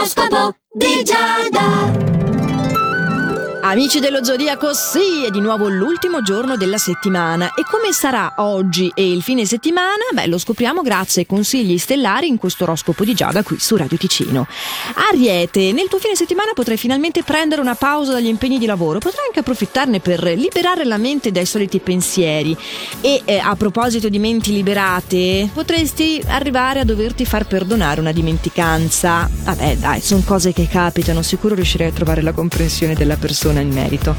L'oroscopo di Giada. Amici dello Zodiaco, sì, è di nuovo l'ultimo giorno della settimana e come sarà oggi e il fine settimana? Beh, lo scopriamo grazie ai consigli stellari in questo oroscopo di Giada qui su Radio Ticino. Ariete, nel tuo fine settimana potrai finalmente prendere una pausa dagli impegni di lavoro, potrai anche approfittarne per liberare la mente dai soliti pensieri e eh, a proposito di menti liberate, potresti arrivare a doverti far perdonare una dimenticanza. Vabbè, dai, sono cose che capitano, sicuro riuscirai a trovare la comprensione della persona in merito.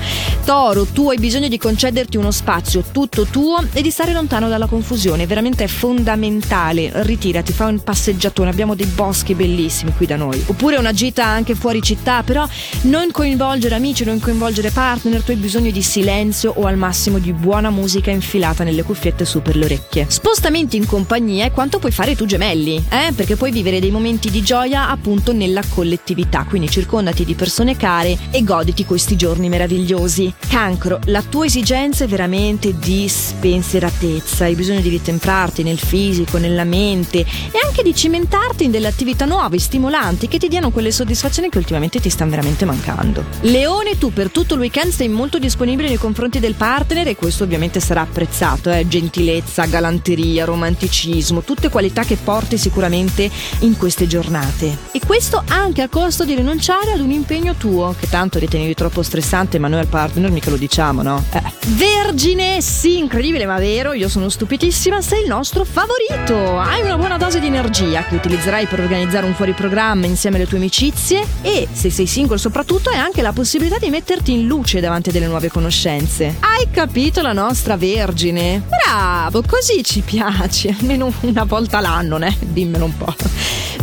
Toro, tu hai bisogno di concederti uno spazio tutto tuo e di stare lontano dalla confusione, veramente è fondamentale. Ritirati, fai un passeggiatone, abbiamo dei boschi bellissimi qui da noi. Oppure una gita anche fuori città, però non coinvolgere amici, non coinvolgere partner, tu hai bisogno di silenzio o al massimo di buona musica infilata nelle cuffiette su per le orecchie. Spostamenti in compagnia è quanto puoi fare tu gemelli, eh? Perché puoi vivere dei momenti di gioia appunto nella collettività, quindi circondati di persone care e goditi questi giorni meravigliosi. Cancro, la tua esigenza è veramente di spensieratezza, hai bisogno di ritemprarti nel fisico, nella mente e anche di cimentarti in delle attività nuove, stimolanti, che ti diano quelle soddisfazioni che ultimamente ti stanno veramente mancando. Leone, tu per tutto il weekend sei molto disponibile nei confronti del partner e questo ovviamente sarà apprezzato, eh? gentilezza, galanteria, romanticismo, tutte qualità che porti sicuramente in queste giornate. E questo anche a costo di rinunciare ad un impegno tuo, che tanto ritenevi troppo stressante, ma noi al partner mica lo diciamo, no? Eh. Vergine, sì, incredibile ma vero, io sono stupidissima, sei il nostro favorito. Hai una buona dose di energia che utilizzerai per organizzare un fuori programma insieme alle tue amicizie e, se sei single soprattutto, hai anche la possibilità di metterti in luce davanti a delle nuove conoscenze. Hai capito la nostra Vergine? Bravo, così ci piace, almeno una volta l'anno, né? Dimmelo un po'.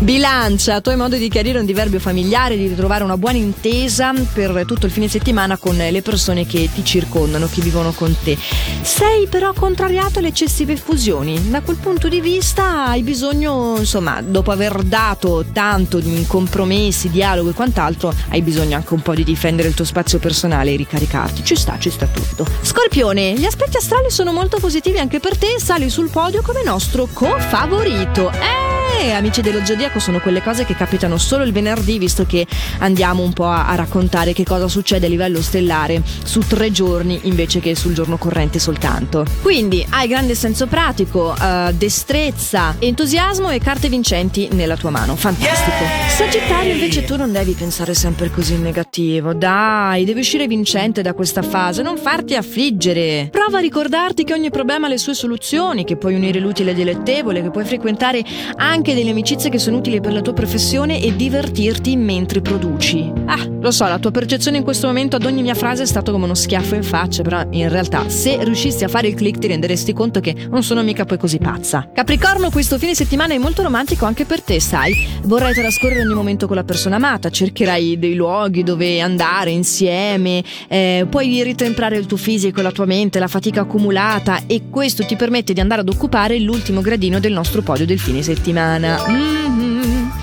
Bilancia, tu hai modo di chiarire un diverbio familiare, di ritrovare una buona intesa per tutto il fine settimana con le persone che ti circondano, che vivono con te. Sei però contrariato alle eccessive fusioni. Da quel punto di vista hai bisogno, insomma, dopo aver dato tanto di compromessi, dialogo e quant'altro, hai bisogno anche un po' di difendere il tuo spazio personale e ricaricarti. Ci sta, ci sta tutto. Scorpione, gli aspetti astrali sono molto positivi anche per te, sali sul podio come nostro co-favorito. Eh! Amici dello zodiaco sono quelle cose che capitano solo il venerdì, visto che andiamo un po' a, a, raccontare che cosa succede a livello stellare su tre giorni invece che sul giorno corrente soltanto. Quindi hai grande senso pratico, uh, destrezza, entusiasmo e carte vincenti nella tua mano. Fantastico. Sagittario, invece, tu non devi pensare sempre così in negativo. Dai, devi uscire vincente da questa fase, non farti affliggere. Prova a ricordarti che ogni problema ha le sue soluzioni, che puoi unire l'utile e dilettevole, che puoi frequentare anche anche delle amicizie che sono utili per la tua professione e divertirti mentre produci. Ah, lo so, la tua percezione in questo momento ad ogni mia frase è stato come uno schiaffo in faccia, però in realtà se riuscissi a fare il click ti renderesti conto che non sono mica poi così pazza. Capricorno, questo fine settimana è molto romantico anche per te, sai? Vorrai trascorrere ogni momento con la persona amata, cercherai dei luoghi dove andare insieme, eh, puoi ritemprare il tuo fisico, la tua mente, la fatica accumulata e questo ti permette di andare ad occupare l'ultimo gradino del nostro podio del fine settimana settimana. Mm-hmm.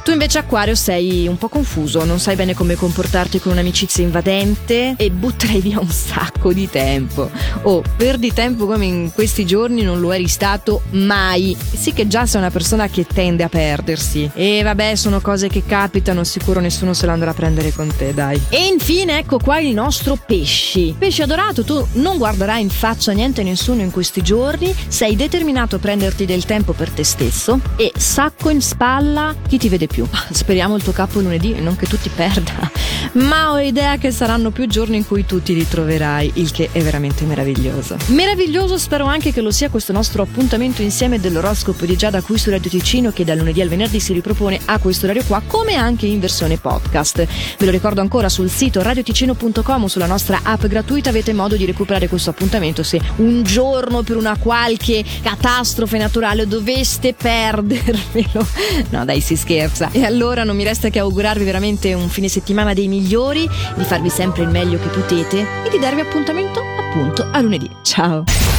Tu invece Acquario sei un po' confuso, non sai bene come comportarti con un'amicizia invadente e butterai via un sacco di tempo. Oh, perdi tempo come in questi giorni non lo eri stato mai. Sì che già sei una persona che tende a perdersi. E vabbè, sono cose che capitano, sicuro nessuno se la andrà a prendere con te, dai. E infine ecco qua il nostro pesci. Pesci adorato, tu non guarderai in faccia niente a nessuno in questi giorni, sei determinato a prenderti del tempo per te stesso e sacco in spalla chi ti vede più più. Speriamo il tuo capo lunedì e non che tu ti perda. Ma ho idea che saranno più giorni in cui tu ti ritroverai, il che è veramente meraviglioso. Meraviglioso spero anche che lo sia questo nostro appuntamento insieme dell'oroscopo di Giada qui su Radio Ticino che dal lunedì al venerdì si ripropone a questo orario qua come anche in versione podcast. Ve lo ricordo ancora sul sito radioticino.com o sulla nostra app gratuita avete modo di recuperare questo appuntamento se un giorno per una qualche catastrofe naturale doveste perdervelo. No dai si scherza. E allora non mi resta che augurarvi veramente un fine settimana dei migliori, di farvi sempre il meglio che potete e di darvi appuntamento appunto a lunedì. Ciao!